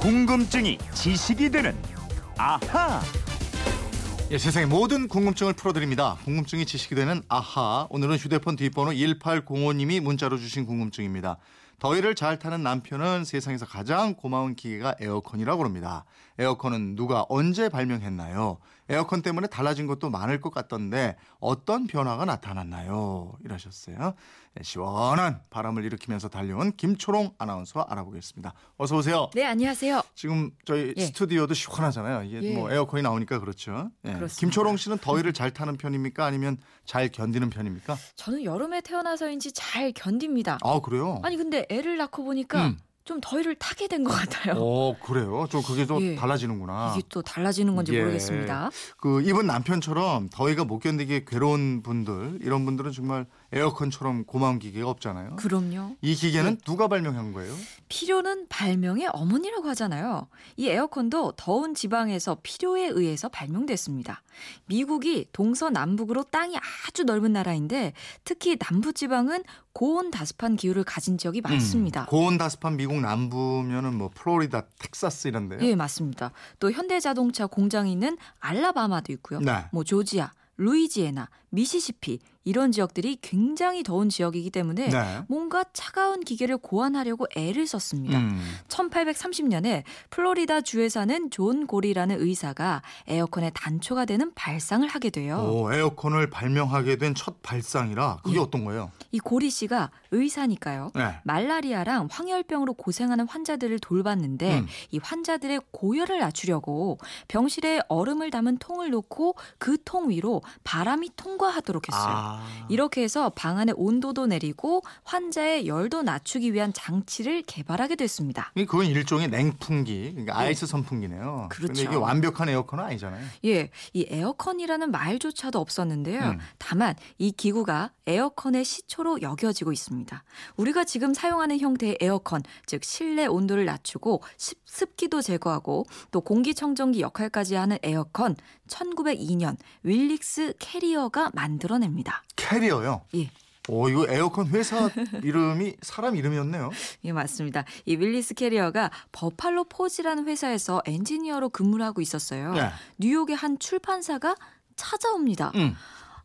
궁금증이 지식이 되는 아하. 예, 세상의 모든 궁금증을 풀어드립니다. 궁금증이 지식이 되는 아하. 오늘은 휴대폰 뒷번호 1805님이 문자로 주신 궁금증입니다. 더위를 잘 타는 남편은 세상에서 가장 고마운 기계가 에어컨이라고 합니다. 에어컨은 누가 언제 발명했나요? 에어컨 때문에 달라진 것도 많을 것 같던데 어떤 변화가 나타났나요? 이러셨어요. 네, 시원한 바람을 일으키면서 달려온 김초롱 아나운서와 알아보겠습니다. 어서 오세요. 네, 안녕하세요. 지금 저희 예. 스튜디오도 시원하잖아요. 이게 예. 뭐 에어컨이 나오니까 그렇죠. 예. 김초롱 씨는 더위를 잘 타는 편입니까? 아니면 잘 견디는 편입니까? 저는 여름에 태어나서인지 잘 견딥니다. 아 그래요? 아니 근데 애를 낳고 보니까 음. 좀 더위를 타게 된 것 같아요. 어 그래요. 좀 그게 좀 예. 달라지는구나. 이게 또 달라지는 건지 예. 모르겠습니다. 그 이분 남편처럼 더위가 못 견디게 괴로운 분들 이런 분들은 정말 에어컨처럼 고마운 기계가 없잖아요. 그럼요. 이 기계는 누가 발명한 거예요? 필요는 발명의 어머니라고 하잖아요. 이 에어컨도 더운 지방에서 필요에 의해서 발명됐습니다. 미국이 동서남북으로 땅이 아주 넓은 나라인데 특히 남부 지방은 고온 다습한 기후를 가진 지역이 많습니다. 음, 고온 다습한 미국 남부면은 뭐 플로리다, 텍사스 이런데요. 예, 맞습니다. 또 현대자동차 공장이 있는 알라바마도 있고요. 네. 뭐 조지아, 루이지애나, 미시시피 이런 지역들이 굉장히 더운 지역이기 때문에 네. 뭔가 차가운 기계를 고안하려고 애를 썼습니다. 음. 1830년에 플로리다 주에 사는 존 고리라는 의사가 에어컨의 단초가 되는 발상을 하게 돼요. 오, 에어컨을 발명하게 된 첫 발상이라 그게 예. 어떤 거예요? 이 고리 씨가 의사니까요. 네. 말라리아랑 황열병으로 고생하는 환자들을 돌봤는데 음. 이 환자들의 고열을 낮추려고 병실에 얼음을 담은 통을 놓고 그 통 위로 바람이 통과하도록 했어요. 아. 이렇게 해서 방 안의 온도도 내리고 환자의 열도 낮추기 위한 장치를 개발하게 됐습니다. 이 그건 일종의 냉풍기, 그러니까 아이스 선풍기네요. 그렇죠. 근데 이게 완벽한 에어컨은 아니잖아요. 예, 이 에어컨이라는 말조차도 없었는데요. 음. 다만 이 기구가 에어컨의 시초로 여겨지고 있습니다. 우리가 지금 사용하는 형태의 에어컨, 즉 실내 온도를 낮추고 습- 습기도 제거하고 또 공기청정기 역할까지 하는 에어컨 1902년 윌리스 캐리어가 만들어냅니다. 캐리어요. 예. 오, 이거 에어컨 회사 이름이 사람 이름이었네요. 예, 맞습니다. 이 윌리스 캐리어가 버팔로 포지라는 회사에서 엔지니어로 근무를 하고 있었어요. 네. 뉴욕의 한 출판사가 찾아옵니다. 음.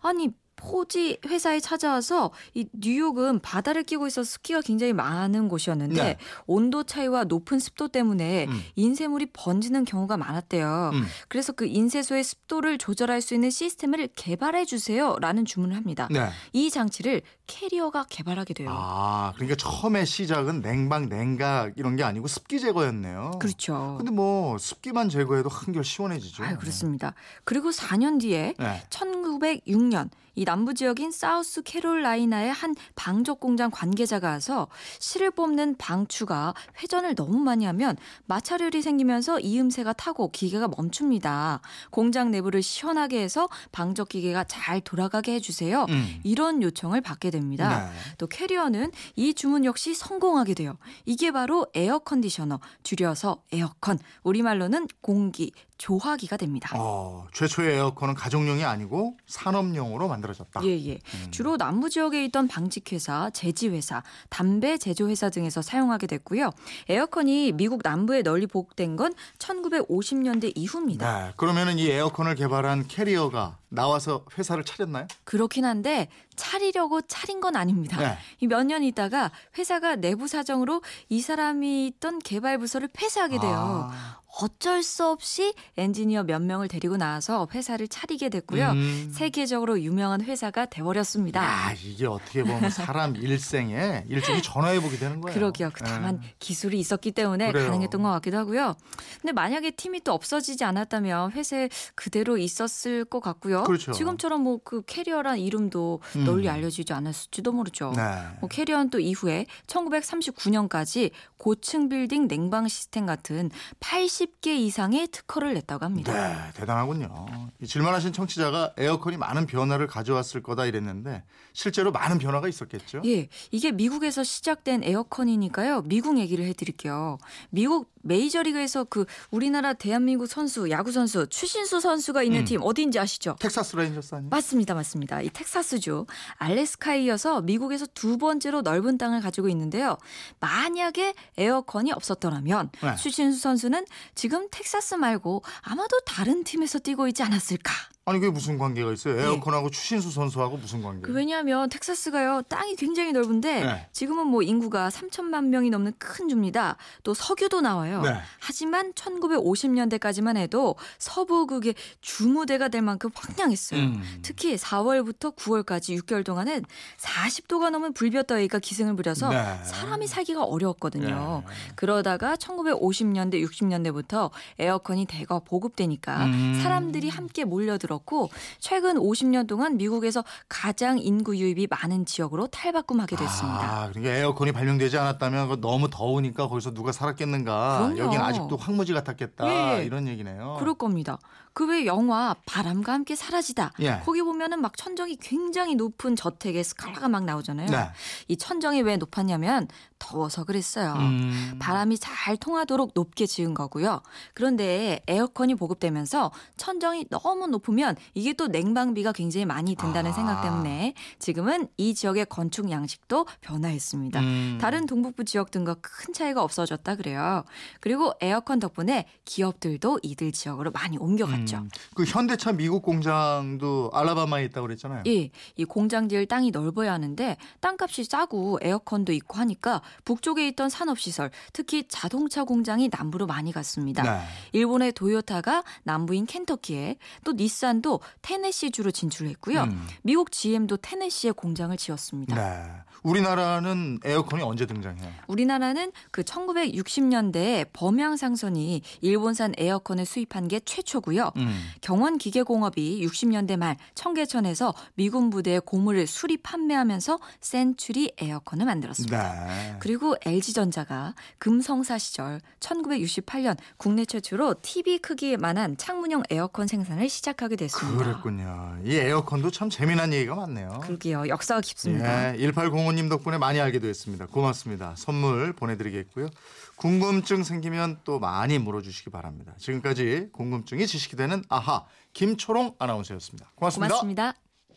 아니 포지 회사에 찾아와서 이 뉴욕은 바다를 끼고 있어 습기가 굉장히 많은 곳이었는데 네. 온도 차이와 높은 습도 때문에 음. 인쇄물이 번지는 경우가 많았대요. 음. 그래서 그 인쇄소의 습도를 조절할 수 있는 시스템을 개발해 주세요라는 주문을 합니다. 네. 이 장치를 캐리어가 개발하게 돼요. 아, 그러니까 처음에 시작은 냉방, 냉각 이런 게 아니고 습기 제거였네요. 그렇죠. 근데 뭐 습기만 제거해도 한결 시원해지죠. 아, 그렇습니다. 그리고 4년 뒤에 네. 1906년 이 남부 지역인 사우스 캐롤라이나의 한 방적 공장 관계자가 와서 실을 뽑는 방추가 회전을 너무 많이 하면 마찰열이 생기면서 이음새가 타고 기계가 멈춥니다. 공장 내부를 시원하게 해서 방적 기계가 잘 돌아가게 해주세요. 음. 이런 요청을 받게 됩니다. 네. 또 캐리어는 이 주문 역시 성공하게 돼요. 이게 바로 에어 컨디셔너, 줄여서 에어컨, 우리말로는 공기 조화기가 됩니다. 어, 최초의 에어컨은 가정용이 아니고 산업용으로 만들어졌다. 예, 예. 주로 남부 지역에 있던 방직회사, 제지회사, 담배 제조회사 등에서 사용하게 됐고요. 에어컨이 미국 남부에 널리 보급된 건 1950년대 이후입니다. 네. 그러면은 이 에어컨을 개발한 캐리어가 나와서 회사를 차렸나요? 그렇긴 한데 차리려고 차린 건 아닙니다. 네. 이몇년 있다가 회사가 내부 사정으로 이 사람이 있던 개발 부서를 폐쇄하게 돼요. 아, 어쩔 수 없이 엔지니어 몇 명을 데리고 나와서 회사를 차리게 됐고요. 음. 세계적으로 유명한 회사가 돼버렸습니다. 야, 이게 어떻게 보면 사람 일생에 일종의 전화해보게 되는 거예요. 그러게요. 그 다만 예. 기술이 있었기 때문에 그래요. 가능했던 것 같기도 하고요. 근데 만약에 팀이 또 없어지지 않았다면 회사에 그대로 있었을 것 같고요. 그렇죠. 지금처럼 뭐 그 캐리어란 이름도 음. 널리 알려지지 않았을지도 모르죠. 네. 뭐 캐리어는 또 이후에 1939년까지 고층 빌딩 냉방 시스템 같은 80개 이상의 특허를 냈다고 합니다. 네, 대단하군요. 이 질문하신 청취자가 에어컨이 많은 변화를 가져왔을 거다 이랬는데 실제로 많은 변화가 있었겠죠? 예, 이게 미국에서 시작된 에어컨이니까요. 미국 얘기를 해드릴게요. 미국 메이저리그에서 그 우리나라 대한민국 선수 야구 선수 추신수 선수가 있는 음. 팀 어디인지 아시죠? 텍사스 레인저스 아니에요? 맞습니다, 맞습니다. 이 텍사스주 알래스카에 이어서 미국에서 두 번째로 넓은 땅을 가지고 있는데요. 만약에 에어컨이 없었더라면 네. 추신수 선수는 지금 텍사스 말고 아마도 다른 팀에서 뛰고 있지 않았을까. 아니 그게 무슨 관계가 있어요? 네. 에어컨하고 추신수 선수하고 무슨 관계? 그 왜냐하면 텍사스가요 땅이 굉장히 넓은데 네. 지금은 뭐 인구가 3천만 명이 넘는 큰 주입니다. 또 석유도 나와요. 네. 하지만 1950년대까지만 해도 서부극의 주무대가 될 만큼 황량했어요. 음. 특히 4월부터 9월까지 6개월 동안은 40도가 넘은 불볕더위가 기승을 부려서 네. 사람이 살기가 어려웠거든요. 네. 그러다가 1950년대, 60년대부터 에어컨이 대거 보급되니까 음. 사람들이 함께 몰려들 었고 최근 50년 동안 미국에서 가장 인구 유입이 많은 지역으로 탈바꿈하게 됐습니다. 아, 그러니까 에어컨이 발명되지 않았다면 너무 더우니까 거기서 누가 살았겠는가? 그럼요. 여긴 아직도 황무지 같았겠다. 예. 이런 얘기네요. 그럴 겁니다. 그 외 영화 바람과 함께 사라지다. 예. 거기 보면은 막 천정이 굉장히 높은 저택의 스칼라가 막 나오잖아요. 네. 이 천정이 왜 높았냐면 더워서 그랬어요. 음. 바람이 잘 통하도록 높게 지은 거고요. 그런데 에어컨이 보급되면서 천정이 너무 높으면 이게 또 냉방비가 굉장히 많이 든다는 아. 생각 때문에 지금은 이 지역의 건축 양식도 변화했습니다. 음. 다른 동북부 지역 등과 큰 차이가 없어졌다 그래요. 그리고 에어컨 덕분에 기업들도 이들 지역으로 많이 옮겨갔죠. 음. 그 현대차 미국 공장도 알라바마에 있다고 그랬잖아요. 예, 이 공장 지을 땅이 넓어야 하는데 땅값이 싸고 에어컨도 있고 하니까 북쪽에 있던 산업시설, 특히 자동차 공장이 남부로 많이 갔습니다. 네. 일본의 도요타가 남부인 켄터키에 또 닛산 도 테네시주로 진출했고요. 음. 미국 GM도 테네시에 공장을 지었습니다. 네. 우리나라는 에어컨이 언제 등장해요? 우리나라는 그 1960년대에 범양상선이 일본산 에어컨을 수입한 게 최초고요. 음. 경원기계공업이 60년대 말 청계천에서 미군 부대의 고무를 수리 판매하면서 센츄리 에어컨을 만들었습니다. 네. 그리고 LG전자가 금성사 시절 1968년 국내 최초로 TV 크기만한 창문형 에어컨 생산을 시작하게 됐습니다. 그랬군요. 이 에어컨도 참 재미난 얘기가 많네요. 그러게요. 역사가 깊습니다. 예, 1805님 덕분에 많이 알게 됐습니다. 고맙습니다. 선물 보내드리겠고요. 궁금증 생기면 또 많이 물어주시기 바랍니다. 지금까지 궁금증이 지식이 되는 아하 김초롱 아나운서였습니다. 고맙습니다. 고맙습니다.